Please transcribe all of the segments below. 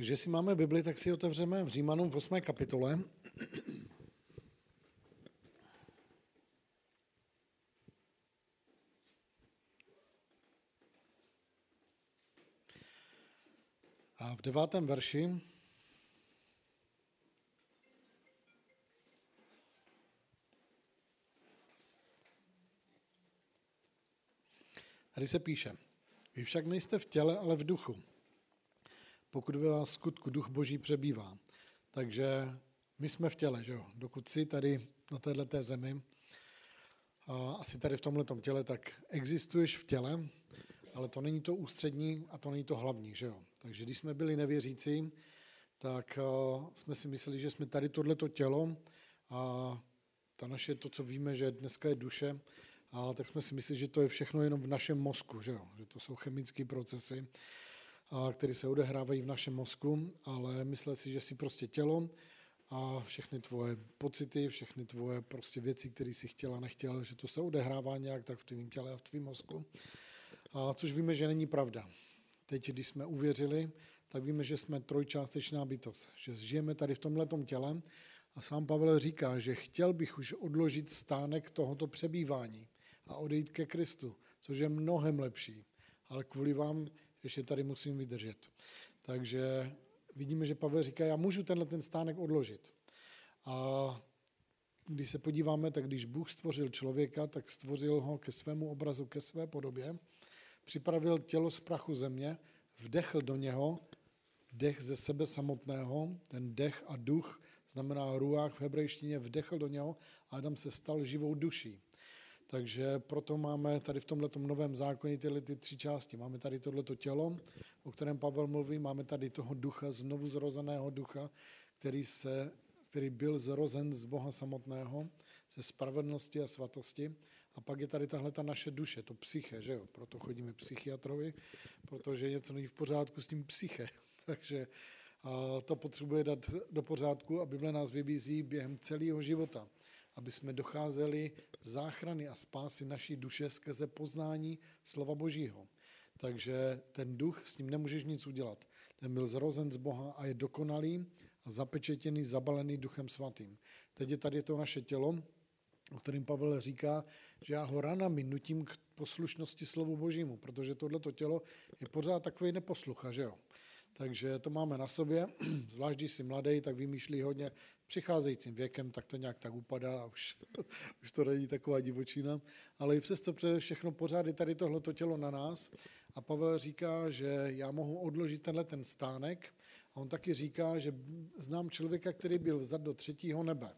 Takže jestli máme Bibli, tak si otevřeme v Římanům v 8. kapitole. A v devátém verši Tady se píše, vy však nejste v těle, ale v duchu pokud ve vás skutku duch boží přebývá. Takže my jsme v těle, že jo? Dokud jsi tady na této zemi, a asi tady v tomhle těle, tak existuješ v těle, ale to není to ústřední a to není to hlavní, že jo? Takže když jsme byli nevěřící, tak jsme si mysleli, že jsme tady tohleto tělo a ta naše, to, co víme, že dneska je duše, a tak jsme si mysleli, že to je všechno jenom v našem mozku, že, jo? že to jsou chemické procesy které se odehrávají v našem mozku, ale myslel si, že jsi prostě tělo a všechny tvoje pocity, všechny tvoje prostě věci, které jsi chtěla, nechtěla, že to se odehrává nějak tak v tvém těle a v tvém mozku. A což víme, že není pravda. Teď, když jsme uvěřili, tak víme, že jsme trojčástečná bytost, že žijeme tady v tomhletom těle a sám Pavel říká, že chtěl bych už odložit stánek tohoto přebývání a odejít ke Kristu, což je mnohem lepší. Ale kvůli vám ještě tady musím vydržet. Takže vidíme, že Pavel říká, já můžu tenhle ten stánek odložit. A když se podíváme, tak když Bůh stvořil člověka, tak stvořil ho ke svému obrazu, ke své podobě, připravil tělo z prachu země, vdechl do něho dech ze sebe samotného, ten dech a duch, znamená ruách v hebrejštině, vdechl do něho a Adam se stal živou duší. Takže proto máme tady v tomto novém zákoně tyhle ty tři části. Máme tady tohleto tělo, o kterém Pavel mluví, máme tady toho ducha, znovu zrozeného ducha, který, se, který byl zrozen z Boha samotného, ze spravedlnosti a svatosti. A pak je tady tahle ta naše duše, to psyche, že jo? Proto chodíme psychiatrovi, protože něco není v pořádku s tím psyche. Takže a to potřebuje dát do pořádku a Bible nás vybízí během celého života aby jsme docházeli záchrany a spásy naší duše skrze poznání slova Božího. Takže ten duch, s ním nemůžeš nic udělat. Ten byl zrozen z Boha a je dokonalý a zapečetěný, zabalený duchem svatým. Teď je tady to naše tělo, o kterém Pavel říká, že já ho ranami nutím k poslušnosti slovu Božímu, protože tohleto tělo je pořád takový neposlucha, že jo? Takže to máme na sobě, zvlášť když jsi mladý, tak vymýšlí hodně přicházejícím věkem, tak to nějak tak upadá a už, už to není taková divočina. Ale i přesto přes všechno pořád je tady tohleto tělo na nás a Pavel říká, že já mohu odložit tenhle ten stánek a on taky říká, že znám člověka, který byl vzat do třetího nebe.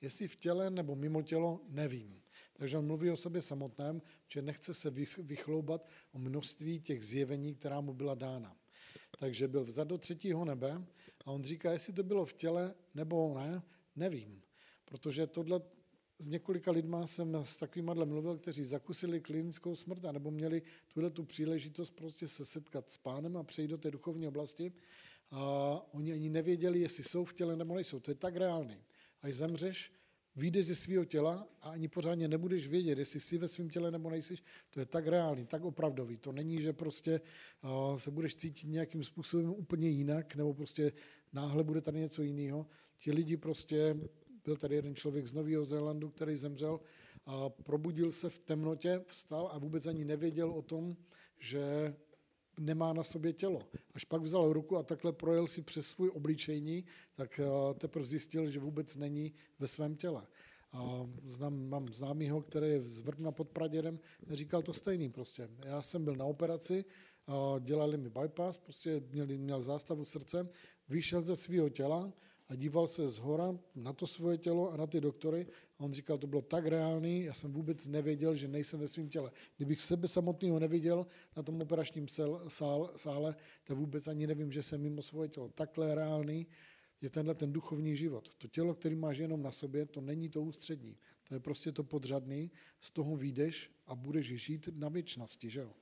Jestli v těle nebo mimo tělo, nevím. Takže on mluví o sobě samotném, že nechce se vychloubat o množství těch zjevení, která mu byla dána takže byl vzat do třetího nebe a on říká, jestli to bylo v těle nebo ne, nevím. Protože tohle s několika lidma jsem s takovým mluvil, kteří zakusili klinickou smrt a nebo měli tuhle tu příležitost prostě se setkat s pánem a přejít do té duchovní oblasti a oni ani nevěděli, jestli jsou v těle nebo nejsou. To je tak reálný. Až zemřeš, vyjdeš ze svého těla a ani pořádně nebudeš vědět, jestli jsi ve svém těle nebo nejsi. To je tak reálný, tak opravdový. To není, že prostě uh, se budeš cítit nějakým způsobem úplně jinak, nebo prostě náhle bude tady něco jiného. Ti lidi prostě, byl tady jeden člověk z Nového Zélandu, který zemřel a probudil se v temnotě, vstal a vůbec ani nevěděl o tom, že nemá na sobě tělo. Až pak vzal ruku a takhle projel si přes svůj obličejní, tak eh, teprve zjistil, že vůbec není ve svém těle. A znám, mám známýho, který je z Vrbna pod Praděrem, říkal to stejný prostě. Já jsem byl na operaci, dělali mi bypass, prostě měl, měl zástavu srdce, vyšel ze svého těla, a díval se z hora na to svoje tělo a na ty doktory a on říkal, to bylo tak reálný, já jsem vůbec nevěděl, že nejsem ve svém těle. Kdybych sebe samotného neviděl na tom operačním sál, sále, tak vůbec ani nevím, že jsem mimo svoje tělo. Takhle reálný je tenhle ten duchovní život. To tělo, který máš jenom na sobě, to není to ústřední. To je prostě to podřadný, z toho výjdeš a budeš žít na věčnosti, že jo?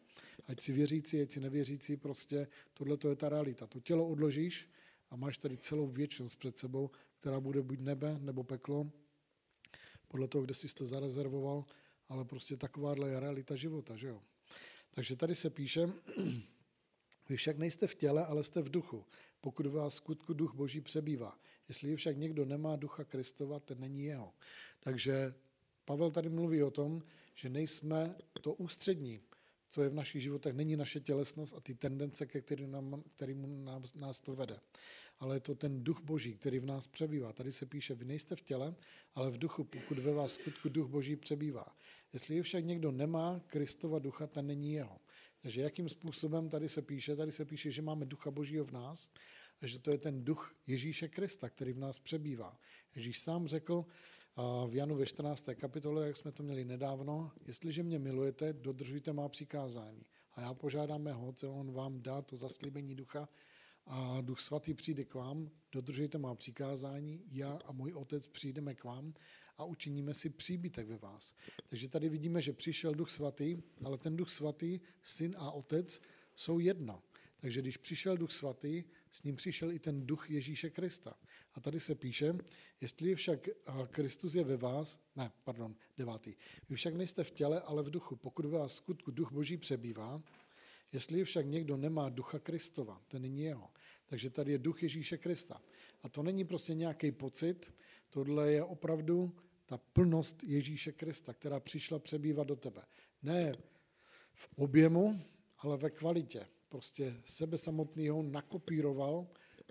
Ať si věřící, ať si nevěřící, prostě tohle to je ta realita. To tělo odložíš, a máš tady celou věčnost před sebou, která bude buď nebe nebo peklo, podle toho, kde jsi to zarezervoval, ale prostě takováhle je realita života, že jo. Takže tady se píše, Vy však nejste v těle, ale jste v duchu, pokud vás skutku duch boží přebývá. Jestli však někdo nemá ducha Kristova, ten není jeho. Takže Pavel tady mluví o tom, že nejsme to ústřední, co je v našich životech, není naše tělesnost a ty tendence, ke kterým, nám, kterým nás, to vede. Ale je to ten duch boží, který v nás přebývá. Tady se píše, vy nejste v těle, ale v duchu, pokud ve vás skutku duch boží přebývá. Jestli však někdo nemá Kristova ducha, ten není jeho. Takže jakým způsobem tady se píše? Tady se píše, že máme ducha božího v nás a že to je ten duch Ježíše Krista, který v nás přebývá. Ježíš sám řekl, v Janu ve 14. kapitole, jak jsme to měli nedávno, jestliže mě milujete, dodržujte má přikázání. A já požádám mého otce, on vám dá to zaslíbení ducha a duch svatý přijde k vám, dodržujte má přikázání, já a můj otec přijdeme k vám a učiníme si příbytek ve vás. Takže tady vidíme, že přišel duch svatý, ale ten duch svatý, syn a otec jsou jedno. Takže když přišel duch svatý, s ním přišel i ten duch Ježíše Krista. A tady se píše, jestli však Kristus je ve vás, ne, pardon, devátý, vy však nejste v těle, ale v duchu, pokud ve vás skutku duch boží přebývá, jestli však někdo nemá ducha Kristova, ten není jeho. Takže tady je duch Ježíše Krista. A to není prostě nějaký pocit, tohle je opravdu ta plnost Ježíše Krista, která přišla přebývat do tebe. Ne v objemu, ale ve kvalitě. Prostě sebe samotného nakopíroval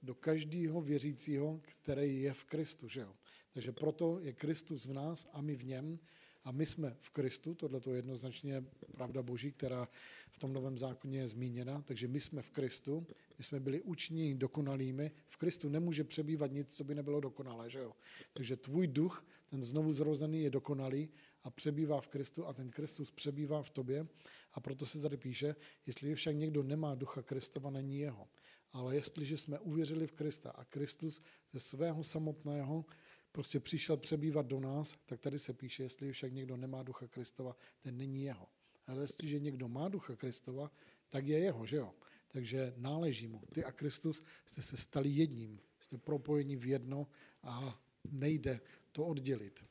do každého věřícího, který je v Kristu. Že jo? Takže proto je Kristus v nás a my v něm. A my jsme v Kristu, tohle je jednoznačně pravda Boží, která v tom novém zákoně je zmíněna. Takže my jsme v Kristu, my jsme byli učiněni dokonalými. V Kristu nemůže přebývat nic, co by nebylo dokonalé. Že jo? Takže tvůj duch, ten znovu zrozený, je dokonalý a přebývá v Kristu a ten Kristus přebývá v tobě. A proto se tady píše, jestli však někdo nemá ducha Kristova, není jeho. Ale jestliže jsme uvěřili v Krista a Kristus ze svého samotného prostě přišel přebývat do nás, tak tady se píše, jestli však někdo nemá ducha Kristova, ten není jeho. Ale jestliže někdo má ducha Kristova, tak je jeho, že jo? Takže náleží mu. Ty a Kristus jste se stali jedním. Jste propojeni v jedno a nejde to oddělit.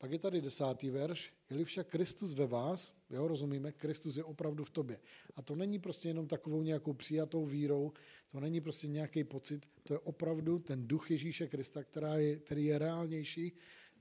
Pak je tady desátý verš. Je-li však Kristus ve vás, jo, rozumíme, Kristus je opravdu v tobě. A to není prostě jenom takovou nějakou přijatou vírou, to není prostě nějaký pocit, to je opravdu ten duch Ježíše Krista, která je, který je reálnější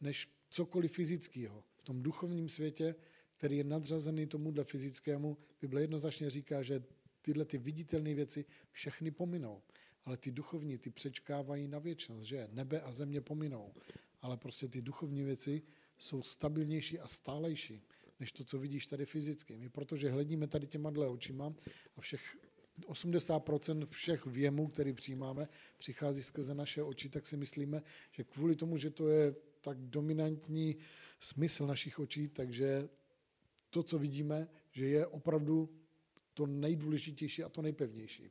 než cokoliv fyzického. V tom duchovním světě, který je nadřazený tomuhle fyzickému, Bible jednoznačně říká, že tyhle ty viditelné věci všechny pominou. Ale ty duchovní, ty přečkávají na věčnost, že nebe a země pominou. Ale prostě ty duchovní věci jsou stabilnější a stálejší, než to, co vidíš tady fyzicky. My protože hledíme tady těma dle očima a všech 80% všech věmů, který přijímáme, přichází skrze naše oči, tak si myslíme, že kvůli tomu, že to je tak dominantní smysl našich očí, takže to, co vidíme, že je opravdu to nejdůležitější a to nejpevnější.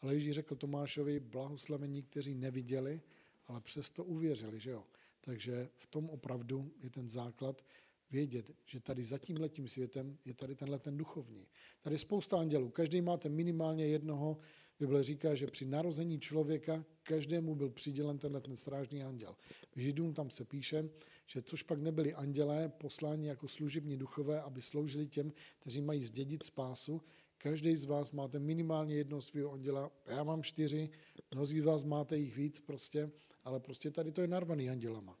Ale Ježíš řekl Tomášovi, blahoslavení, kteří neviděli, ale přesto uvěřili, že jo. Takže v tom opravdu je ten základ vědět, že tady za tím letím světem je tady tenhle ten duchovní. Tady je spousta andělů. Každý máte minimálně jednoho. Bible říká, že při narození člověka každému byl přidělen tenhle ten strážný anděl. V Židům tam se píše, že což pak nebyli andělé, posláni jako služební duchové, aby sloužili těm, kteří mají zdědit spásu. Každý z vás máte minimálně jednoho svého anděla. Já mám čtyři, mnozí z vás máte jich víc prostě ale prostě tady to je narvaný andělama.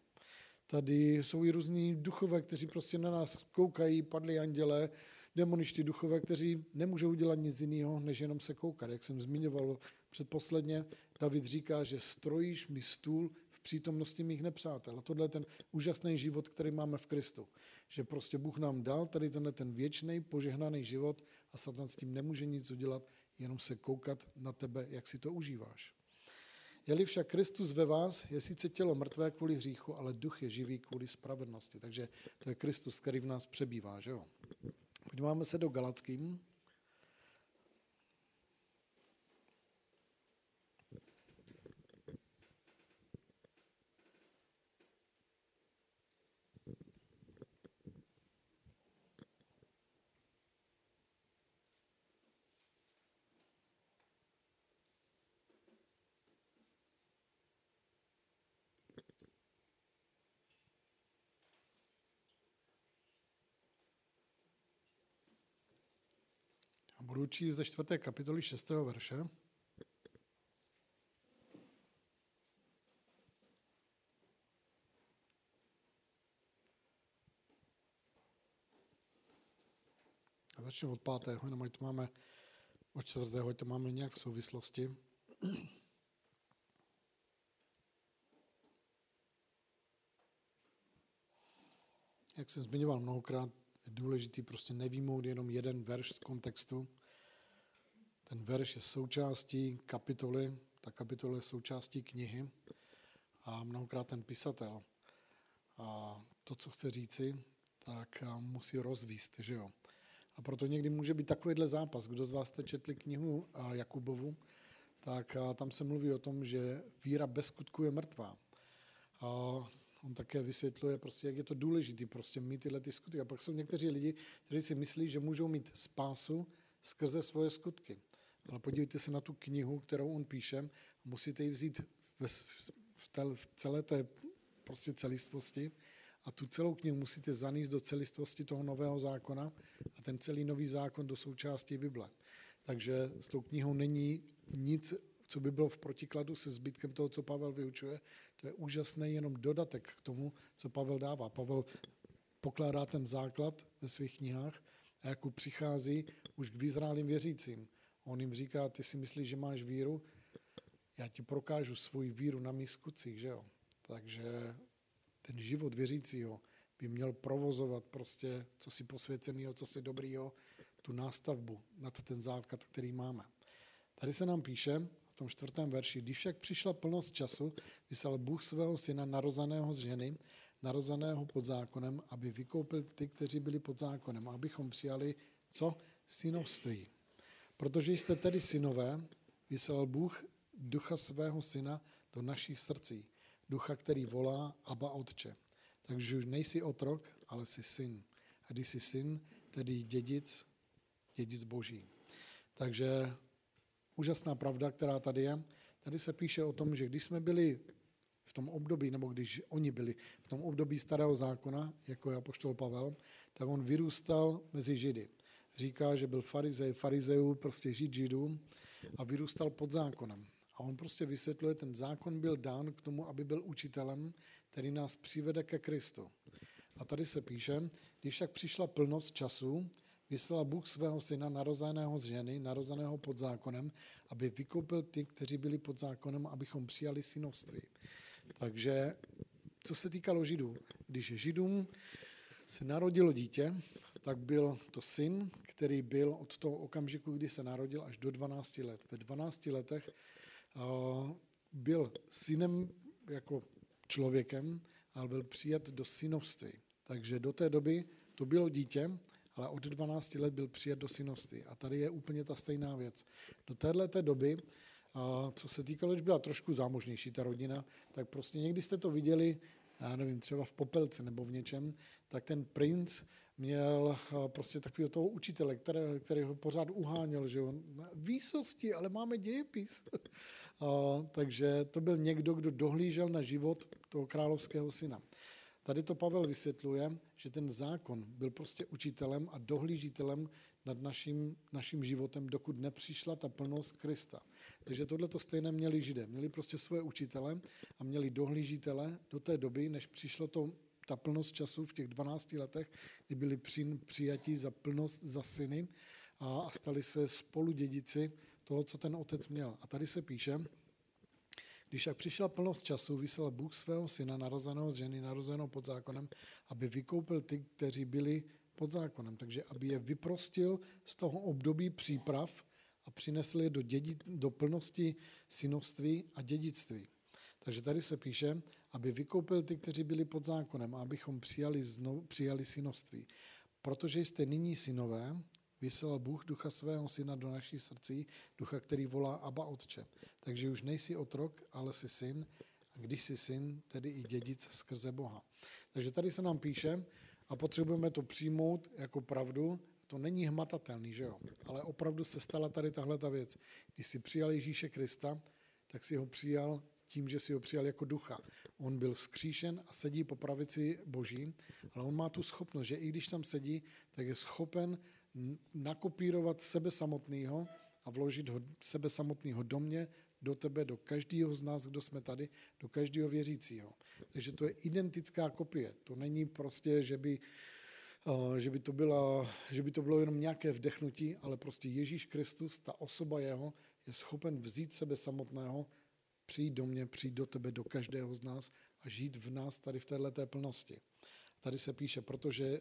Tady jsou i různí duchové, kteří prostě na nás koukají, padli andělé, demoničtí duchové, kteří nemůžou udělat nic jiného, než jenom se koukat. Jak jsem zmiňoval předposledně, David říká, že strojíš mi stůl v přítomnosti mých nepřátel. A tohle je ten úžasný život, který máme v Kristu. Že prostě Bůh nám dal tady tenhle ten věčný, požehnaný život a Satan s tím nemůže nic udělat, jenom se koukat na tebe, jak si to užíváš. Je-li však Kristus ve vás, je sice tělo mrtvé kvůli hříchu, ale duch je živý kvůli spravedlnosti. Takže to je Kristus, který v nás přebývá. Že jo? Podíváme se do Galackým. Číst ze čtvrté kapitoly 6. verše. A začnu od pátého, jenom to máme od čtvrtého, to máme nějak v souvislosti. Jak jsem zmiňoval mnohokrát, je důležitý prostě nevýmout jenom jeden verš z kontextu. Ten verš je součástí kapitoly, ta kapitola je součástí knihy a mnohokrát ten pisatel a to, co chce říci, tak musí rozvíst, že jo. A proto někdy může být takovýhle zápas. Kdo z vás jste četli knihu Jakubovu, tak tam se mluví o tom, že víra bez skutku je mrtvá. A on také vysvětluje, prostě, jak je to důležité prostě mít tyhle ty skutky. A pak jsou někteří lidi, kteří si myslí, že můžou mít spásu skrze svoje skutky. Ale podívejte se na tu knihu, kterou on píše, a musíte ji vzít v, v, tel, v celé té prostě celistvosti a tu celou knihu musíte zanést do celistvosti toho nového zákona a ten celý nový zákon do součástí Bible. Takže s tou knihou není nic, co by bylo v protikladu se zbytkem toho, co Pavel vyučuje. To je úžasný jenom dodatek k tomu, co Pavel dává. Pavel pokládá ten základ ve svých knihách a jako přichází už k vyzrálým věřícím. On jim říká, ty si myslíš, že máš víru, já ti prokážu svoji víru na mých skutcích, že jo. Takže ten život věřícího by měl provozovat prostě, co si posvěceného, co si dobrýho, tu nástavbu nad ten základ, který máme. Tady se nám píše v tom čtvrtém verši, když však přišla plnost času, vyslal Bůh svého syna narozeného z ženy, narozeného pod zákonem, aby vykoupil ty, kteří byli pod zákonem, abychom přijali co? Synovství. Protože jste tedy synové, vyslal Bůh ducha svého syna do našich srdcí ducha, který volá Abba Otče. Takže už nejsi otrok, ale jsi syn. A když jsi syn, tedy dědic, dědic boží. Takže úžasná pravda, která tady je. Tady se píše o tom, že když jsme byli v tom období, nebo když oni byli v tom období starého zákona, jako je apoštol Pavel, tak on vyrůstal mezi Židy. Říká, že byl farizej, farizejů, prostě žid židů a vyrůstal pod zákonem. A on prostě vysvětluje, ten zákon byl dán k tomu, aby byl učitelem, který nás přivede ke Kristu. A tady se píše, když však přišla plnost času, vyslal Bůh svého syna narozeného z ženy, narozeného pod zákonem, aby vykoupil ty, kteří byli pod zákonem, abychom přijali synovství. Takže co se týkalo židů, když židům se narodilo dítě, tak byl to syn, který byl od toho okamžiku, kdy se narodil, až do 12 let. Ve 12 letech byl synem jako člověkem, ale byl přijat do synovství. Takže do té doby to bylo dítě, ale od 12 let byl přijat do synovství. A tady je úplně ta stejná věc. Do téhle doby, a co se týkalo, že byla trošku zámožnější ta rodina, tak prostě někdy jste to viděli, já nevím, třeba v Popelce nebo v něčem, tak ten princ měl prostě takového toho učitele, který, který ho pořád uháněl, že on výsosti, ale máme dějepis. takže to byl někdo, kdo dohlížel na život toho královského syna. Tady to Pavel vysvětluje, že ten zákon byl prostě učitelem a dohlížitelem nad naším, naším životem, dokud nepřišla ta plnost Krista. Takže tohle to stejné měli židé. Měli prostě svoje učitele a měli dohlížitele do té doby, než přišlo to, ta plnost času v těch 12 letech, kdy byli při, přijatí za plnost za syny a stali se spolu dědici toho, co ten otec měl. A tady se píše, když však přišla plnost času, vyslal Bůh svého syna, narozeného z ženy, narozeného pod zákonem, aby vykoupil ty, kteří byli pod zákonem. Takže aby je vyprostil z toho období příprav a přinesl je do, dědi, do plnosti synovství a dědictví. Takže tady se píše, aby vykoupil ty, kteří byli pod zákonem, a abychom přijali, znovu, přijali synovství. Protože jste nyní synové, vyslal Bůh ducha svého syna do naší srdcí, ducha, který volá Abba Otče. Takže už nejsi otrok, ale jsi syn, a když jsi syn, tedy i dědic skrze Boha. Takže tady se nám píše, a potřebujeme to přijmout jako pravdu, to není hmatatelný, že jo? Ale opravdu se stala tady tahle ta věc. Když si přijal Ježíše Krista, tak si ho přijal tím, že si ho přijal jako ducha. On byl vzkříšen a sedí po pravici Boží, ale on má tu schopnost, že i když tam sedí, tak je schopen nakopírovat sebe samotného a vložit ho, sebe samotného do mě, do tebe, do každého z nás, kdo jsme tady, do každého věřícího. Takže to je identická kopie. To není prostě, že by, že by, to, byla, že by to bylo jenom nějaké vdechnutí, ale prostě Ježíš Kristus, ta osoba jeho, je schopen vzít sebe samotného, přijít do mě, přijít do tebe, do každého z nás a žít v nás tady v této plnosti. Tady se píše, protože,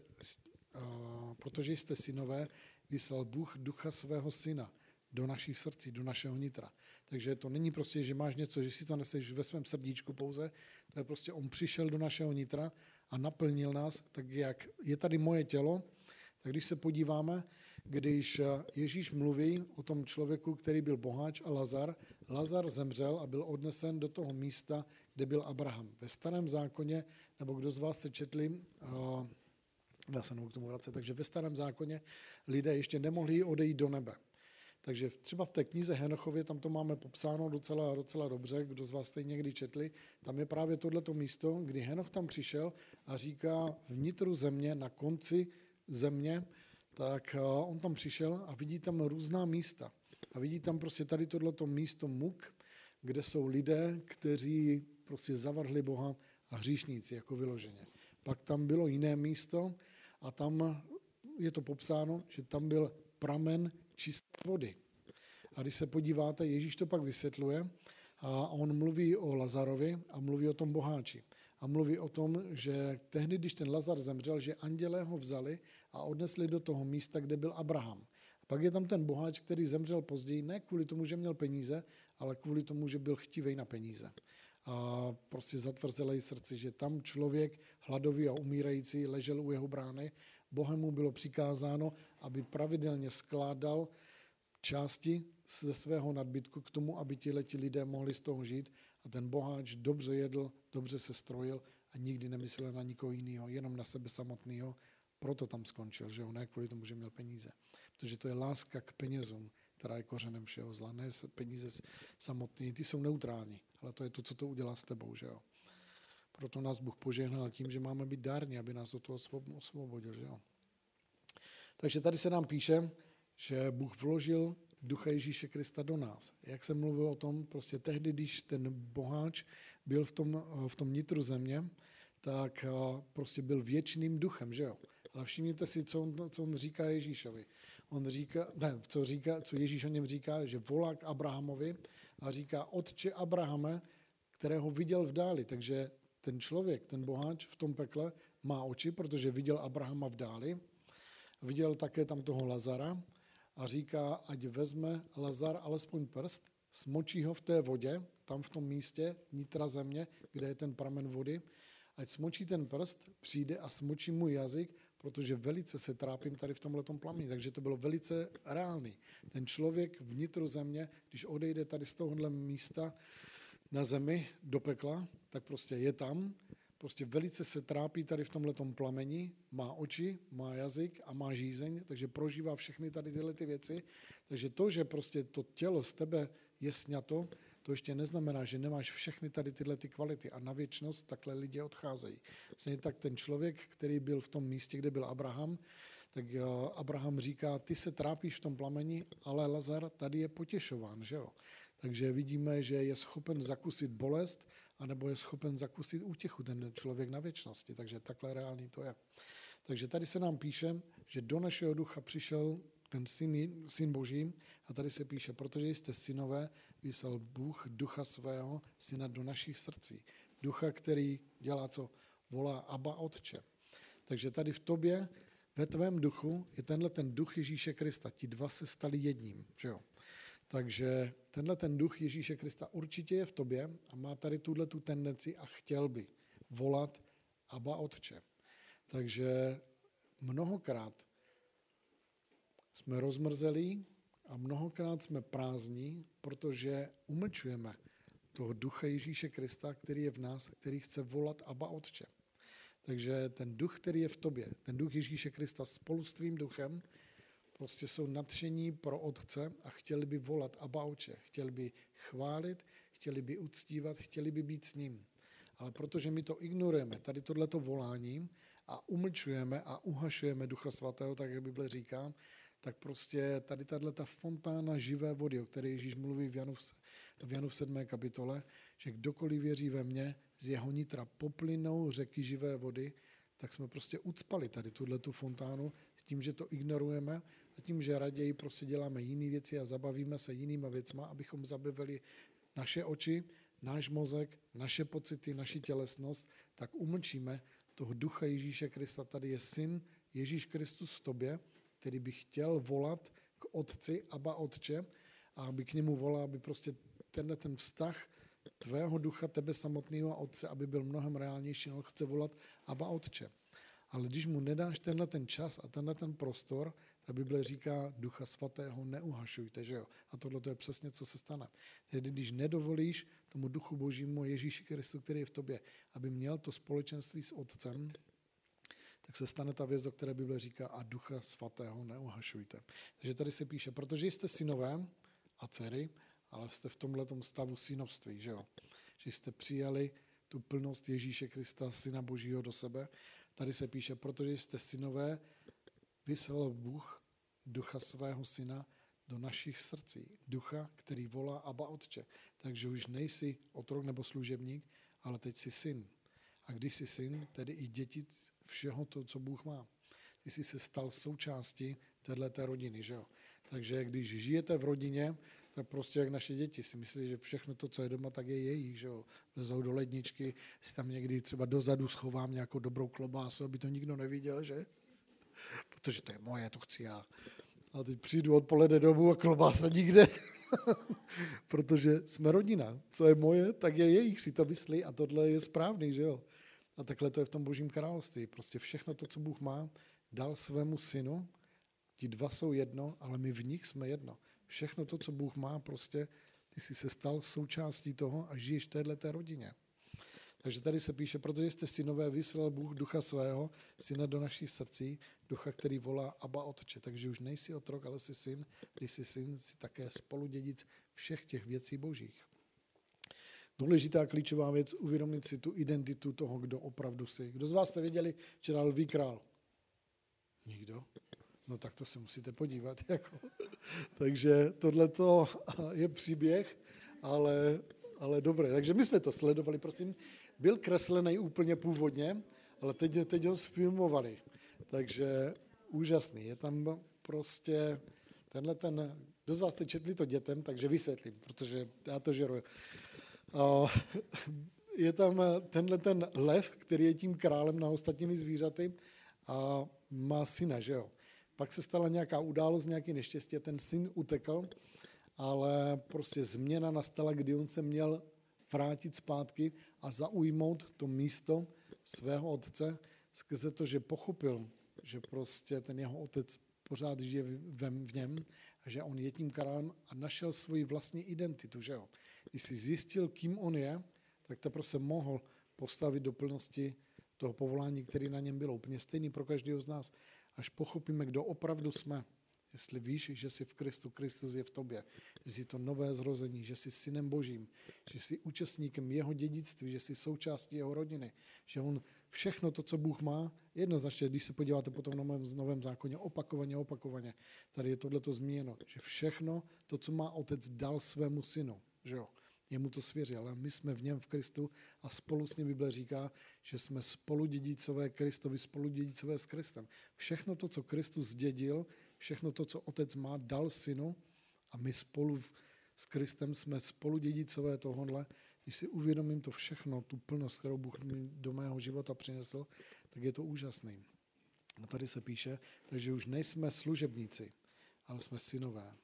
protože jste synové, vyslal Bůh ducha svého syna do našich srdcí, do našeho nitra. Takže to není prostě, že máš něco, že si to neseš ve svém srdíčku pouze, to je prostě, on přišel do našeho nitra a naplnil nás, tak jak je tady moje tělo, tak když se podíváme, když Ježíš mluví o tom člověku, který byl boháč a Lazar, Lazar zemřel a byl odnesen do toho místa, kde byl Abraham. Ve starém zákoně, nebo kdo z vás se četli, já se k tomu vracet, takže ve starém zákoně lidé ještě nemohli odejít do nebe. Takže třeba v té knize Henochově, tam to máme popsáno docela, docela dobře, kdo z vás jste někdy četli, tam je právě tohleto místo, kdy Henoch tam přišel a říká vnitru země, na konci země, tak on tam přišel a vidí tam různá místa. A vidí tam prostě tady tohleto místo muk, kde jsou lidé, kteří prostě zavrhli Boha a hříšníci, jako vyloženě. Pak tam bylo jiné místo a tam je to popsáno, že tam byl pramen čisté vody. A když se podíváte, Ježíš to pak vysvětluje a on mluví o Lazarovi a mluví o tom boháči. A mluví o tom, že tehdy, když ten Lazar zemřel, že andělé ho vzali a odnesli do toho místa, kde byl Abraham. Pak je tam ten boháč, který zemřel později, ne kvůli tomu, že měl peníze, ale kvůli tomu, že byl chtivej na peníze. A prostě zatvrzelej srdci, že tam člověk hladový a umírající ležel u jeho brány Bohem mu bylo přikázáno, aby pravidelně skládal části ze svého nadbytku k tomu, aby ti leti lidé mohli z toho žít a ten boháč dobře jedl, dobře se strojil a nikdy nemyslel na nikoho jiného, jenom na sebe samotného, proto tam skončil, že on ne kvůli tomu, že měl peníze. Protože to je láska k penězům, která je kořenem všeho zla. Ne peníze samotné, ty jsou neutrální, ale to je to, co to udělá s tebou, že jo. Proto nás Bůh požehnal tím, že máme být dární, aby nás od toho osvobodil. Že jo? Takže tady se nám píše, že Bůh vložil ducha Ježíše Krista do nás. Jak jsem mluvil o tom, prostě tehdy, když ten boháč byl v tom, v tom nitru země, tak prostě byl věčným duchem, že jo? Ale všimněte si, co on, co on říká Ježíšovi. On říká, ne, co, říká, co Ježíš o něm říká, že volá k Abrahamovi a říká, otče Abrahame, kterého viděl v dáli. Takže ten člověk, ten boháč v tom pekle má oči, protože viděl Abrahama v dáli, viděl také tam toho Lazara a říká, ať vezme Lazar alespoň prst, smočí ho v té vodě, tam v tom místě, nitra země, kde je ten pramen vody, ať smočí ten prst, přijde a smočí mu jazyk, protože velice se trápím tady v tomhle plamení. Takže to bylo velice reálný. Ten člověk vnitru země, když odejde tady z tohohle místa na zemi do pekla, tak prostě je tam, prostě velice se trápí tady v tomhle plameni, má oči, má jazyk a má žízeň, takže prožívá všechny tady tyhle ty věci. Takže to, že prostě to tělo z tebe je sňato, to ještě neznamená, že nemáš všechny tady tyhle ty kvality a na věčnost takhle lidi odcházejí. Stejně tak ten člověk, který byl v tom místě, kde byl Abraham, tak eh, Abraham říká, ty se trápíš v tom plameni, ale Lazar tady je potěšován, že jo? Takže vidíme, že je schopen zakusit bolest, anebo je schopen zakusit útěchu ten člověk na věčnosti. Takže takhle reálný to je. Takže tady se nám píše, že do našeho ducha přišel ten syn, syn Boží a tady se píše, protože jste synové, vyslal Bůh ducha svého syna do našich srdcí. Ducha, který dělá co? Volá Abba Otče. Takže tady v tobě, ve tvém duchu, je tenhle ten duch Ježíše Krista. Ti dva se stali jedním. Že jo? Takže tenhle ten duch Ježíše Krista určitě je v tobě a má tady tuhle tu tendenci a chtěl by volat Aba Otče. Takže mnohokrát jsme rozmrzelí a mnohokrát jsme prázdní, protože umlčujeme toho ducha Ježíše Krista, který je v nás, který chce volat Aba Otče. Takže ten duch, který je v tobě, ten duch Ježíše Krista spolu s tvým duchem, prostě jsou nadšení pro otce a chtěli by volat Abba Oče, chtěli by chválit, chtěli by uctívat, chtěli by být s ním. Ale protože my to ignorujeme, tady tohleto volání a umlčujeme a uhašujeme Ducha Svatého, tak jak Bible říká, tak prostě tady tahle ta fontána živé vody, o které Ježíš mluví v Janu, v Janu v 7. kapitole, že kdokoliv věří ve mně, z jeho nitra poplynou řeky živé vody, tak jsme prostě ucpali tady tuhle tu fontánu s tím, že to ignorujeme a tím, že raději prostě děláme jiné věci a zabavíme se jinýma věcma, abychom zabavili naše oči, náš mozek, naše pocity, naši tělesnost, tak umlčíme toho ducha Ježíše Krista. Tady je syn Ježíš Kristus v tobě, který by chtěl volat k otci, aba otče, a aby k němu volal, aby prostě tenhle ten vztah tvého ducha, tebe samotného a otce, aby byl mnohem reálnější, on chce volat aba otče. Ale když mu nedáš tenhle ten čas a tenhle ten prostor, ta Bible říká, ducha svatého neuhašujte, že jo? A tohle to je přesně, co se stane. Tedy když nedovolíš tomu duchu božímu Ježíši Kristu, který je v tobě, aby měl to společenství s otcem, tak se stane ta věc, o které Bible říká, a ducha svatého neuhašujte. Takže tady se píše, protože jste synové a dcery, ale jste v tomhle stavu synovství, že jo? Že jste přijali tu plnost Ježíše Krista, syna Božího do sebe. Tady se píše, protože jste synové, vyslal Bůh ducha svého syna do našich srdcí. Ducha, který volá Abba Otče. Takže už nejsi otrok nebo služebník, ale teď jsi syn. A když jsi syn, tedy i děti všeho to, co Bůh má. Ty jsi se stal součástí této rodiny. Že jo? Takže když žijete v rodině, tak prostě jak naše děti si myslí, že všechno to, co je doma, tak je jejich, že jo. Lezou do ledničky, si tam někdy třeba dozadu schovám nějakou dobrou klobásu, aby to nikdo neviděl, že? Protože to je moje, to chci já. A teď přijdu odpoledne domů a klobása nikde. Protože jsme rodina. Co je moje, tak je jejich, si to myslí a tohle je správný, že jo. A takhle to je v tom božím království. Prostě všechno to, co Bůh má, dal svému synu. Ti dva jsou jedno, ale my v nich jsme jedno. Všechno to, co Bůh má, prostě ty jsi se stal součástí toho a žiješ v této rodině. Takže tady se píše, protože jste synové, vyslal Bůh ducha svého, syna do našich srdcí, ducha, který volá Abba Otče. Takže už nejsi otrok, ale jsi syn. Když jsi syn, jsi také spoludědic všech těch věcí božích. Důležitá klíčová věc, uvědomit si tu identitu toho, kdo opravdu jsi. Kdo z vás jste věděli včera lví král? Nikdo? No tak to se musíte podívat. Jako. Takže tohle je příběh, ale, ale dobré. Takže my jsme to sledovali, prosím. Byl kreslený úplně původně, ale teď, teď ho sfilmovali. Takže úžasný. Je tam prostě tenhle ten, kdo z vás jste četli to dětem, takže vysvětlím, protože já to žeruju. Je tam tenhle ten lev, který je tím králem na ostatními zvířaty a má syna, že jo. Pak se stala nějaká událost, nějaký neštěstí, ten syn utekl, ale prostě změna nastala, kdy on se měl vrátit zpátky a zaujmout to místo svého otce skrze to, že pochopil, že prostě ten jeho otec pořád žije v něm a že on je tím králem a našel svoji vlastní identitu, že jo. Když si zjistil, kým on je, tak to prostě mohl postavit do plnosti toho povolání, který na něm bylo. Úplně stejný pro každého z nás. Až pochopíme, kdo opravdu jsme, Jestli víš, že jsi v Kristu, Kristus je v tobě, že jsi to nové zrození, že jsi synem božím, že jsi účastníkem jeho dědictví, že jsi součástí jeho rodiny, že on všechno to, co Bůh má, jednoznačně, když se podíváte potom na novém, novém zákoně, opakovaně, opakovaně, tady je tohleto zmíněno, že všechno to, co má otec, dal svému synu, že jo, jemu to svěřil, ale my jsme v něm v Kristu a spolu s ním Bible říká, že jsme spoludědicové Kristovi, spoludědicové s Kristem. Všechno to, co Kristus zdědil, všechno to, co otec má, dal synu a my spolu s Kristem jsme spolu dědicové tohohle. Když si uvědomím to všechno, tu plnost, kterou Bůh do mého života přinesl, tak je to úžasný. A tady se píše, takže už nejsme služebníci, ale jsme synové.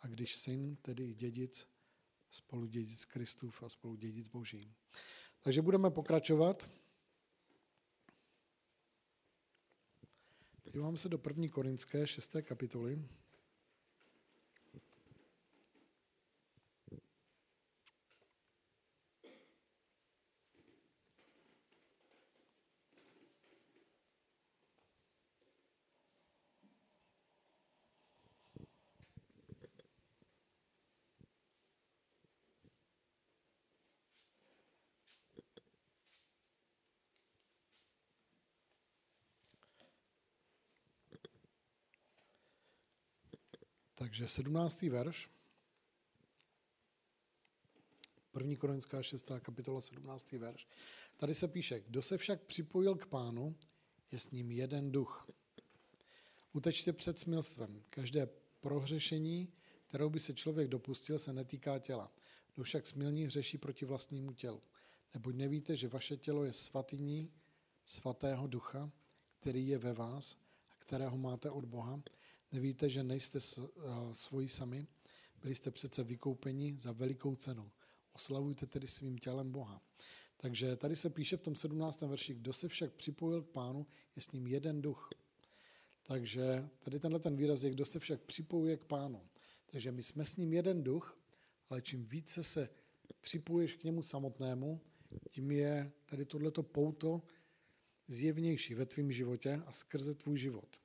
A když syn, tedy dědic, spolu dědic Kristův a spolu dědic Boží. Takže budeme pokračovat. Podívám se do první korinské 6. kapitoly. Takže 17. verš. 1. Korenská 6. kapitola 17. verš. Tady se píše, kdo se však připojil k pánu, je s ním jeden duch. Utečte před smilstvem. Každé prohřešení, kterou by se člověk dopustil, se netýká těla. Kdo však smilní hřeší proti vlastnímu tělu. Neboť nevíte, že vaše tělo je svatyní svatého ducha, který je ve vás a kterého máte od Boha. Nevíte, že nejste svoji sami, byli jste přece vykoupeni za velikou cenu. Oslavujte tedy svým tělem Boha. Takže tady se píše v tom 17. verši, kdo se však připojil k pánu, je s ním jeden duch. Takže tady tenhle ten výraz je, kdo se však připojuje k pánu. Takže my jsme s ním jeden duch, ale čím více se připojuješ k němu samotnému, tím je tady tohleto pouto zjevnější ve tvém životě a skrze tvůj život.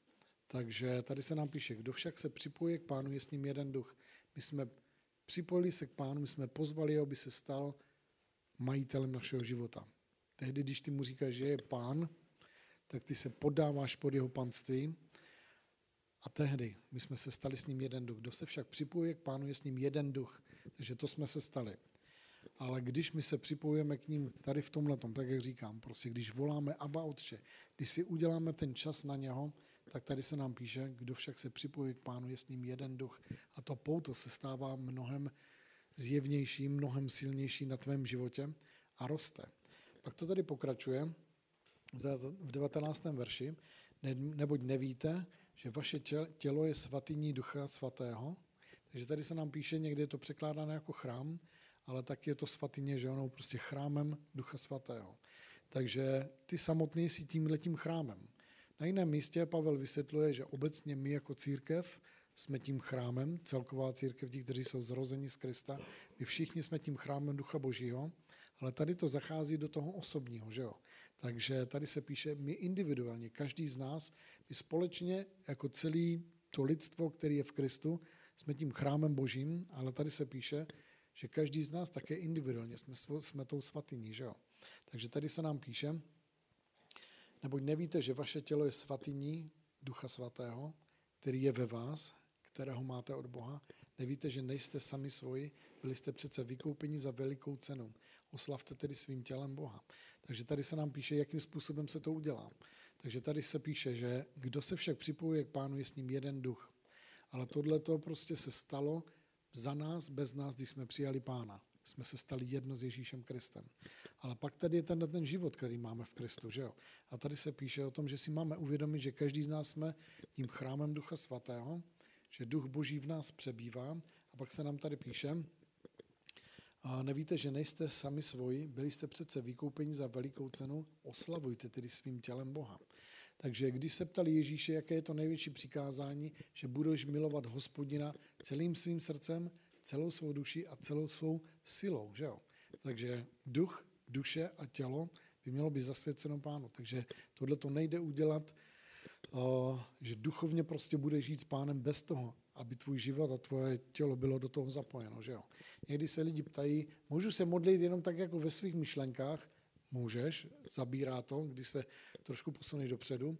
Takže tady se nám píše, kdo však se připojuje k pánu, je s ním jeden duch. My jsme připojili se k pánu, my jsme pozvali, aby se stal majitelem našeho života. Tehdy, když ty mu říkáš, že je pán, tak ty se podáváš pod jeho panství a tehdy my jsme se stali s ním jeden duch. Kdo se však připojuje k pánu, je s ním jeden duch. Takže to jsme se stali. Ale když my se připojujeme k ním tady v tomhle, tak jak říkám, prostě když voláme Abba Otče, když si uděláme ten čas na něho, tak tady se nám píše, kdo však se připojuje k pánu, je s ním jeden duch. A to pouto se stává mnohem zjevnější, mnohem silnější na tvém životě a roste. Pak to tady pokračuje v 19. verši, neboť nevíte, že vaše tělo je svatyní ducha svatého. Takže tady se nám píše, někdy je to překládáno jako chrám, ale tak je to svatyně, že ono prostě chrámem ducha svatého. Takže ty samotný jsi tímhletím chrámem. Na jiném místě Pavel vysvětluje, že obecně my jako církev jsme tím chrámem, celková církev, ti, kteří jsou zrozeni z Krista, my všichni jsme tím chrámem Ducha Božího, ale tady to zachází do toho osobního, že jo. Takže tady se píše, my individuálně, každý z nás, my společně jako celý to lidstvo, který je v Kristu, jsme tím chrámem Božím, ale tady se píše, že každý z nás také individuálně jsme, jsme tou svatyní, že jo. Takže tady se nám píše, neboť nevíte, že vaše tělo je svatyní Ducha Svatého, který je ve vás, kterého máte od Boha. Nevíte, že nejste sami svoji, byli jste přece vykoupeni za velikou cenu. Oslavte tedy svým tělem Boha. Takže tady se nám píše, jakým způsobem se to udělá. Takže tady se píše, že kdo se však připojuje k pánu, je s ním jeden duch. Ale tohle to prostě se stalo za nás, bez nás, když jsme přijali pána. Jsme se stali jedno s Ježíšem Kristem. Ale pak tady je ten, ten život, který máme v Kristu. Že jo? A tady se píše o tom, že si máme uvědomit, že každý z nás jsme tím chrámem Ducha Svatého, že Duch Boží v nás přebývá. A pak se nám tady píše, a nevíte, že nejste sami svoji, byli jste přece vykoupeni za velikou cenu, oslavujte tedy svým tělem Boha. Takže když se ptali Ježíše, jaké je to největší přikázání, že budeš milovat hospodina celým svým srdcem, celou svou duši a celou svou silou. Že jo? Takže duch, duše a tělo by mělo být zasvěceno pánu. Takže tohle to nejde udělat, že duchovně prostě budeš žít s pánem bez toho, aby tvůj život a tvoje tělo bylo do toho zapojeno. Že jo? Někdy se lidi ptají, můžu se modlit jenom tak jako ve svých myšlenkách, můžeš, zabírá to, když se trošku posuneš dopředu,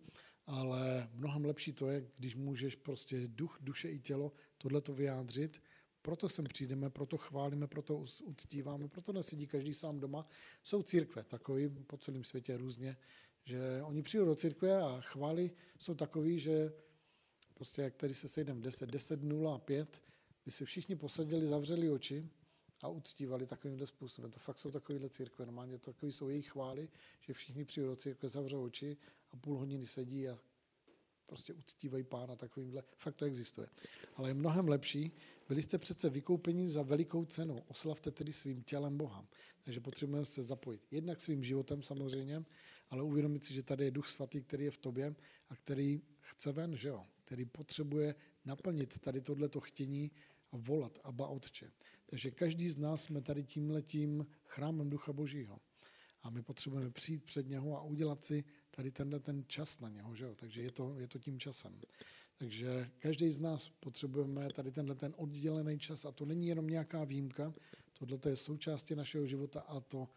ale mnohem lepší to je, když můžeš prostě duch, duše i tělo tohle to vyjádřit, proto sem přijdeme, proto chválíme, proto uctíváme, proto nesedí každý sám doma. Jsou církve takový po celém světě různě, že oni přijdou do církve a chvály jsou takový, že prostě jak tady se sejdeme 10, 10, 0 a 5, by se všichni posadili, zavřeli oči a uctívali takovýmhle způsobem. To fakt jsou takovýhle církve. Normálně takový jsou jejich chvály, že všichni přijdou do církve, zavřou oči a půl hodiny sedí a prostě uctívají pána takovýmhle. Fakt to existuje. Ale je mnohem lepší, byli jste přece vykoupeni za velikou cenu. Oslavte tedy svým tělem Boha. Takže potřebujeme se zapojit. Jednak svým životem samozřejmě, ale uvědomit si, že tady je Duch Svatý, který je v tobě a který chce ven, že jo? Který potřebuje naplnit tady tohleto chtění a volat Abba Otče. Takže každý z nás jsme tady tímhletím chrámem Ducha Božího. A my potřebujeme přijít před něho a udělat si tady tenhle ten čas na něho. Že jo? Takže je to, je to tím časem. Takže každý z nás potřebujeme tady tenhle ten oddělený čas a to není jenom nějaká výjimka, tohle je součástí našeho života a to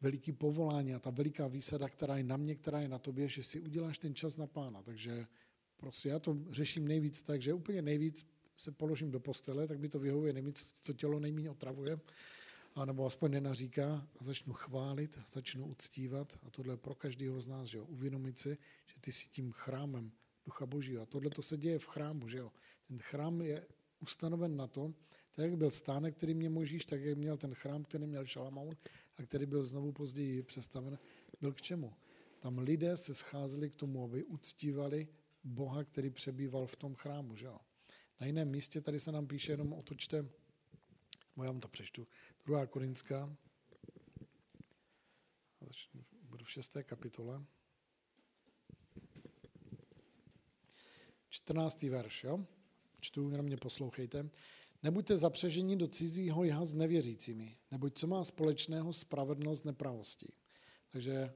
veliký povolání a ta veliká výsada, která je na mě, která je na tobě, že si uděláš ten čas na pána. Takže prostě já to řeším nejvíc tak, že úplně nejvíc se položím do postele, tak mi to vyhovuje nejméně, to tělo nejméně otravuje, anebo aspoň nenaříká a začnu chválit, začnu uctívat a tohle je pro každého z nás, že jo, uvědomit si, že ty jsi tím chrámem Ducha Božího a tohle to se děje v chrámu, že jo. Ten chrám je ustanoven na to, tak jak byl stánek, který mě Možíš, tak jak měl ten chrám, který měl Šalamoun a který byl znovu později přestaven, byl k čemu? Tam lidé se scházeli k tomu, aby uctívali Boha, který přebýval v tom chrámu. Že jo? Na jiném místě tady se nám píše, jenom otočte, já vám to přečtu, 2. Korinská, budu v šesté kapitole, 14. verš, jo? Čtu, jenom mě poslouchejte. Nebuďte zapřeženi do cizího jha s nevěřícími, neboť co má společného spravedlnost nepravostí. Takže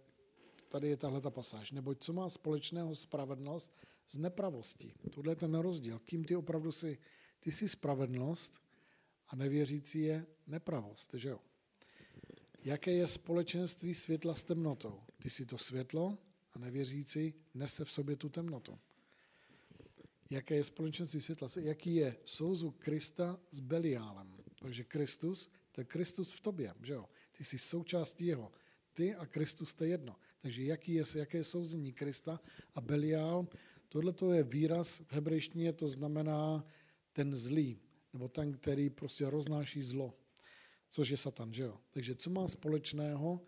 tady je tahle ta pasáž. Neboť co má společného spravedlnost s nepravostí. Tohle je ten rozdíl. Kým ty opravdu jsi? Ty jsi spravedlnost a nevěřící je nepravost, že jo? Jaké je společenství světla s temnotou? Ty jsi to světlo a nevěřící nese v sobě tu temnotu jaké je společenství světla, jaký je souzvuk Krista s Beliálem. Takže Kristus, to je Kristus v tobě, že jo? Ty jsi součástí jeho. Ty a Kristus je jedno. Takže jaký je, jaké je souzení Krista a Beliál, tohle to je výraz v hebrejštině, to znamená ten zlý, nebo ten, který prostě roznáší zlo, což je Satan, že jo? Takže co má společného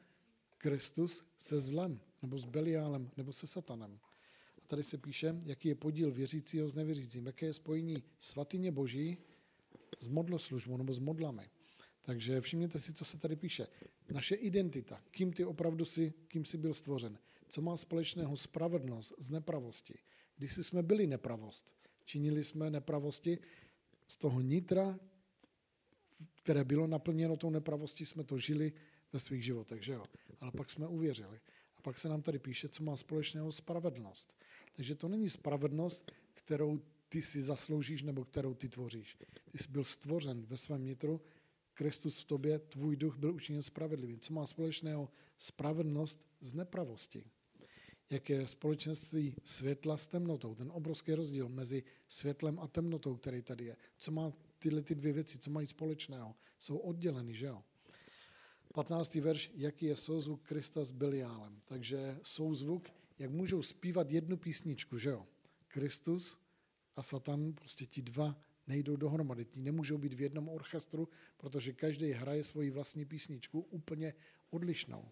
Kristus se zlem, nebo s Beliálem, nebo se Satanem? tady se píše, jaký je podíl věřícího s nevěřícím, jaké je spojení svatyně boží s modloslužbou nebo s modlami. Takže všimněte si, co se tady píše. Naše identita, kým ty opravdu si, kým jsi byl stvořen. Co má společného spravedlnost z nepravosti. Když jsme byli nepravost, činili jsme nepravosti z toho nitra, které bylo naplněno tou nepravostí, jsme to žili ve svých životech, že jo? Ale pak jsme uvěřili. A pak se nám tady píše, co má společného spravedlnost. Takže to není spravedlnost, kterou ty si zasloužíš nebo kterou ty tvoříš. Ty jsi byl stvořen ve svém nitru, Kristus v tobě, tvůj duch byl učiněn spravedlivým. Co má společného spravedlnost z nepravosti? Jak je společenství světla s temnotou? Ten obrovský rozdíl mezi světlem a temnotou, který tady je. Co má tyhle ty dvě věci, co mají společného? Jsou odděleny, že jo? 15. verš, jaký je souzvuk Krista s Beliálem. Takže souzvuk jak můžou zpívat jednu písničku, že jo? Kristus a Satan, prostě ti dva nejdou dohromady. Ti nemůžou být v jednom orchestru, protože každý hraje svoji vlastní písničku úplně odlišnou.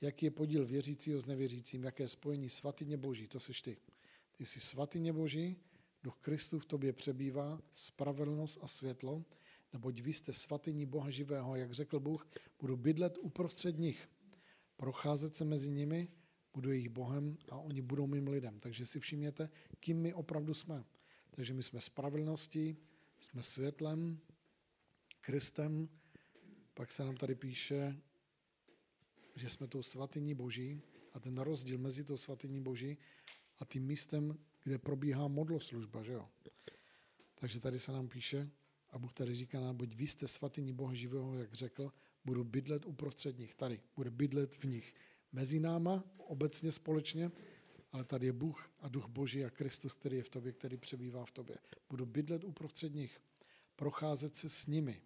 Jaký je podíl věřícího s nevěřícím, jaké je spojení svatyně Boží, to seš ty. Ty jsi svatyně Boží, duch Kristu v tobě přebývá, spravedlnost a světlo, neboť vy jste svatyní Boha živého, jak řekl Bůh, budu bydlet uprostřed nich, procházet se mezi nimi budu jejich Bohem a oni budou mým lidem. Takže si všimněte, kým my opravdu jsme. Takže my jsme spravedlností, jsme světlem, Kristem, pak se nám tady píše, že jsme tou svatyní Boží a ten rozdíl mezi tou svatyní Boží a tím místem, kde probíhá modloslužba, že jo. Takže tady se nám píše, a Bůh tady říká nám, buď vy jste svatyní Boha živého, jak řekl, budu bydlet uprostřed nich, tady, bude bydlet v nich mezi náma, obecně společně, ale tady je Bůh a Duch Boží a Kristus, který je v tobě, který přebývá v tobě. Budu bydlet uprostřed nich, procházet se s nimi.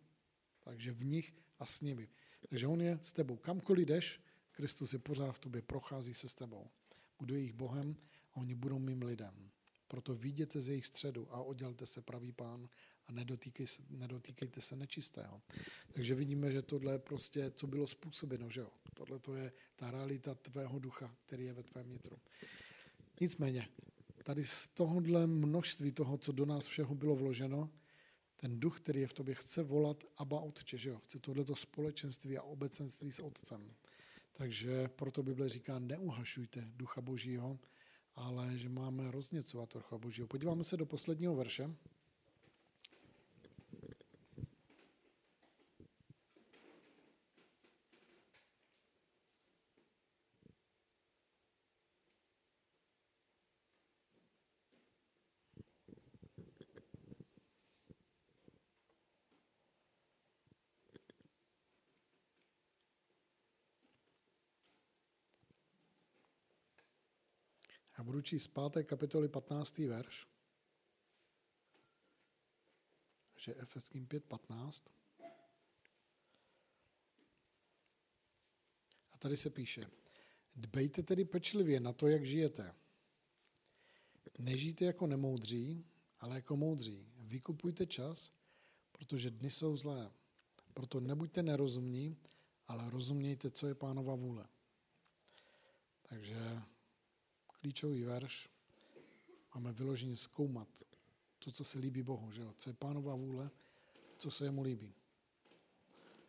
Takže v nich a s nimi. Takže on je s tebou. Kamkoliv jdeš, Kristus je pořád v tobě, prochází se s tebou. Budu jejich Bohem a oni budou mým lidem. Proto viděte z jejich středu a oddělte se, pravý pán, a nedotýkej se, nedotýkejte se nečistého. Takže vidíme, že tohle je prostě, co bylo způsobeno, že jo. Tohle to je ta realita tvého ducha, který je ve tvém nitru. Nicméně, tady z tohohle množství toho, co do nás všeho bylo vloženo, ten duch, který je v tobě, chce volat Abba Otče, že jo? Chce tohleto společenství a obecenství s Otcem. Takže proto Bible říká, neuhašujte ducha Božího, ale že máme rozněcovat ducha Božího. Podíváme se do posledního verše. Budu číst z 5. kapitoly 15. verš. že Efeským 5.15. A tady se píše, dbejte tedy pečlivě na to, jak žijete. Nežijte jako nemoudří, ale jako moudří. Vykupujte čas, protože dny jsou zlé. Proto nebuďte nerozumní, ale rozumějte, co je pánova vůle. Takže klíčový verš máme vyloženě zkoumat to, co se líbí Bohu, že jo? co je pánova vůle, co se jemu líbí.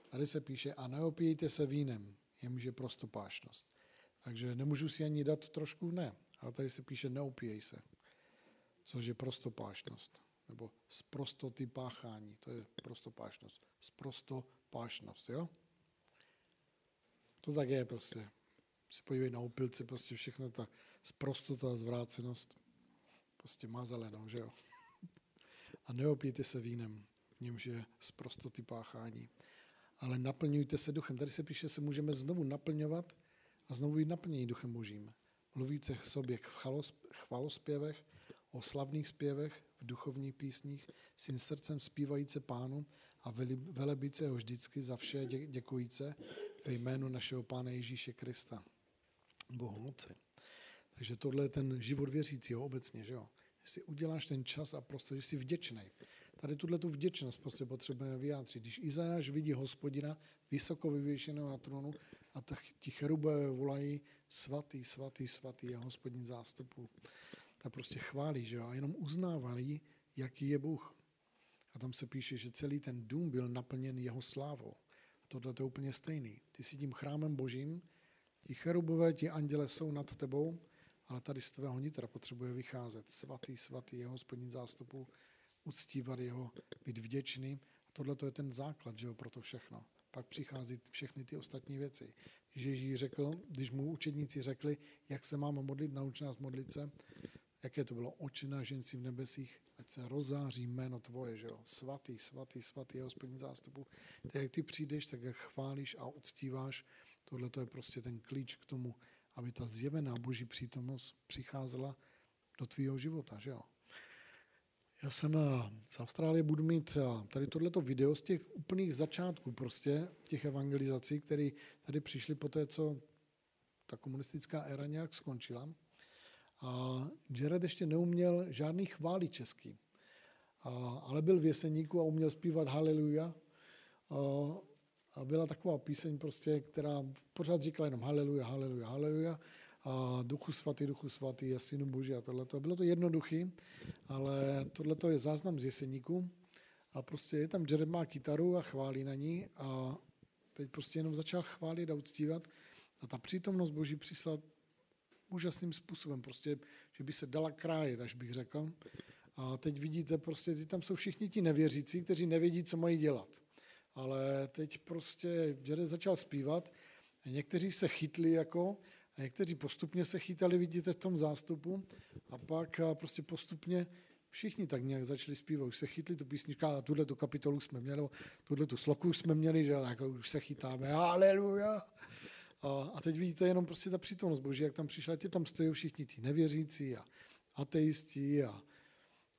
Tady se píše, a neopijte se vínem, jemž je prostopášnost. Takže nemůžu si ani dát trošku ne, ale tady se píše, neopijej se, což je prostopášnost, nebo z prostoty páchání, to je prostopášnost, z prostopášnost, jo? To tak je prostě. Si podívej na opilce, prostě všechno ta sprostota a zvrácenost prostě má zelenou, že jo? A neopijte se vínem, v němž je z prostoty páchání. Ale naplňujte se duchem. Tady se píše, že se můžeme znovu naplňovat a znovu být naplnění duchem božím. Mluvíte k sobě v chvalospěvech, o slavných zpěvech, v duchovních písních, svým srdcem zpívajíce pánu a velebíce ho vždycky za vše děkujíce ve jménu našeho Pána Ježíše Krista. Bohu moci. Takže tohle je ten život věřícího obecně, že jo? Jestli uděláš ten čas a prostě, že jsi vděčný. Tady tuhle tu vděčnost prostě potřebujeme vyjádřit. Když Izajáš vidí hospodina vysoko vyvěšeného na tronu a tak ti cherubové volají svatý, svatý, svatý je hospodin zástupu. Tak prostě chválí, že jo? A jenom uznávají, jaký je Bůh. A tam se píše, že celý ten dům byl naplněn jeho slávou. A tohle je úplně stejný. Ty jsi tím chrámem božím, ti cherubové, ti anděle jsou nad tebou, ale tady z tvého nitra potřebuje vycházet svatý, svatý jeho hospodin zástupu, uctívat jeho, být vděčný. A tohle je ten základ že jo, pro to všechno. Pak přichází všechny ty ostatní věci. Ježíš řekl, když mu učedníci řekli, jak se máme modlit, nauč nás modlit se, jaké to bylo oči na ženci v nebesích, ať se rozáří jméno tvoje, že jo? Svatý, svatý, svatý je hospodin zástupu. Tak jak ty přijdeš, tak jak chválíš a uctíváš, tohle to je prostě ten klíč k tomu, aby ta zjevená boží přítomnost přicházela do tvýho života, že jo? Já jsem z Austrálie budu mít tady tohleto video z těch úplných začátků prostě, těch evangelizací, které tady přišly po té, co ta komunistická éra nějak skončila. A Jared ještě neuměl žádný chvály český, ale byl v Jeseníku a uměl zpívat Haleluja. A, byla taková píseň prostě, která pořád říkala jenom Haleluja, Haleluja, Haleluja a Duchu svatý, Duchu svatý a Synu Boží a tohle. Bylo to jednoduchý, ale tohle je záznam z Jeseníku a prostě je tam Jared má kytaru a chválí na ní a teď prostě jenom začal chválit a uctívat a ta přítomnost Boží přišla úžasným způsobem, prostě, že by se dala krájet, až bych řekl. A teď vidíte, prostě ty tam jsou všichni ti nevěřící, kteří nevědí, co mají dělat. Ale teď prostě Jared začal zpívat, někteří se chytli jako, a někteří postupně se chytali, vidíte v tom zástupu, a pak prostě postupně všichni tak nějak začali zpívat, už se chytli tu písničku, a tuhle tu kapitolu jsme měli, tuhle tu sloku jsme měli, že jako už se chytáme, aleluja. A, a teď vidíte jenom prostě ta přítomnost Boží, jak tam přišla, ty tam stojí všichni ti nevěřící a ateisti a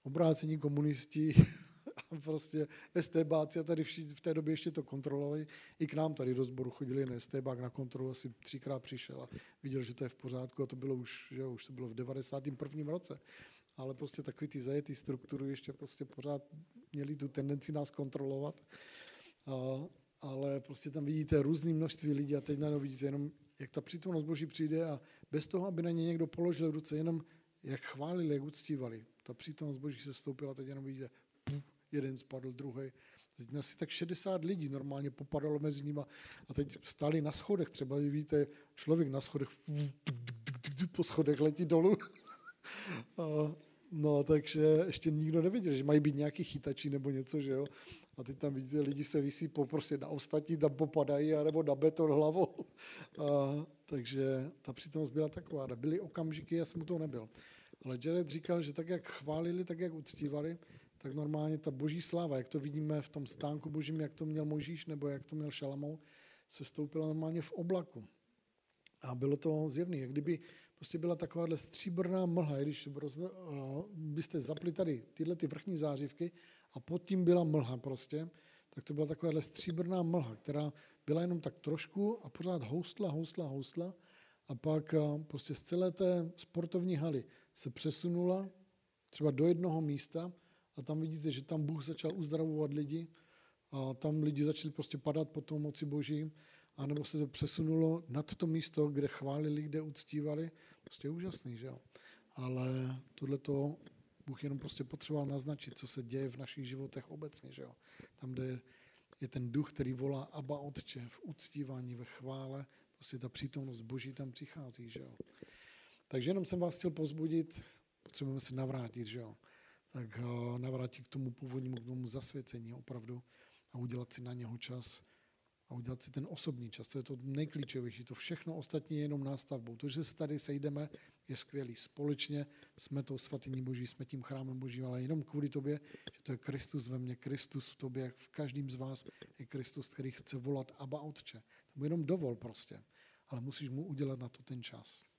obrácení komunisti a prostě STBáci a tady v té době ještě to kontrolovali. I k nám tady do sboru chodili na STBák na kontrolu, asi třikrát přišel a viděl, že to je v pořádku a to bylo už, že už to bylo v 91. roce. Ale prostě takový ty zajetý struktury ještě prostě pořád měli tu tendenci nás kontrolovat. A, ale prostě tam vidíte různé množství lidí a teď najednou vidíte jenom, jak ta přítomnost Boží přijde a bez toho, aby na ně někdo položil ruce, jenom jak chválili, jak uctívali. Ta přítomnost Boží se stoupila, teď jenom vidíte, jeden spadl, druhý. Teď asi tak 60 lidí normálně popadalo mezi nimi a teď stáli na schodech. Třeba vidíte, člověk na schodech po schodech letí dolů. No, takže ještě nikdo nevěděl, že mají být nějaký chytači nebo něco, že jo. A teď tam vidíte, lidi se vysí prostě na ostatní, tam popadají, anebo na beton hlavou. A, takže ta přítomnost byla taková. Byly okamžiky, já jsem mu to nebyl. Ale Jared říkal, že tak, jak chválili, tak, jak uctívali, tak normálně ta boží sláva, jak to vidíme v tom stánku božím, jak to měl Možíš, nebo jak to měl Šalamou, se stoupila normálně v oblaku. A bylo to zjevné, jak kdyby prostě byla takováhle stříbrná mlha, když byste zapli tady tyhle ty vrchní zářivky a pod tím byla mlha prostě, tak to byla takováhle stříbrná mlha, která byla jenom tak trošku a pořád houstla, houstla, houstla a pak prostě z celé té sportovní haly se přesunula třeba do jednoho místa a tam vidíte, že tam Bůh začal uzdravovat lidi a tam lidi začali prostě padat po tom moci boží a nebo se to přesunulo nad to místo, kde chválili, kde uctívali. Prostě úžasný, že jo. Ale tohle to Bůh jenom prostě potřeboval naznačit, co se děje v našich životech obecně, že jo. Tam, kde je ten duch, který volá Abba Otče v uctívání, ve chvále, prostě ta přítomnost Boží tam přichází, že jo. Takže jenom jsem vás chtěl pozbudit, potřebujeme se navrátit, že jo. Tak navrátit k tomu původnímu, k tomu zasvěcení opravdu a udělat si na něho čas a udělat si ten osobní čas. To je to nejklíčovější. To všechno ostatní je jenom nástavbou. To, že se tady sejdeme, je skvělý. Společně jsme tou svatyní Boží, jsme tím chrámem Boží, ale jenom kvůli tobě, že to je Kristus ve mně, Kristus v tobě, v každém z vás je Kristus, který chce volat Abba Otče. To jenom dovol prostě, ale musíš mu udělat na to ten čas.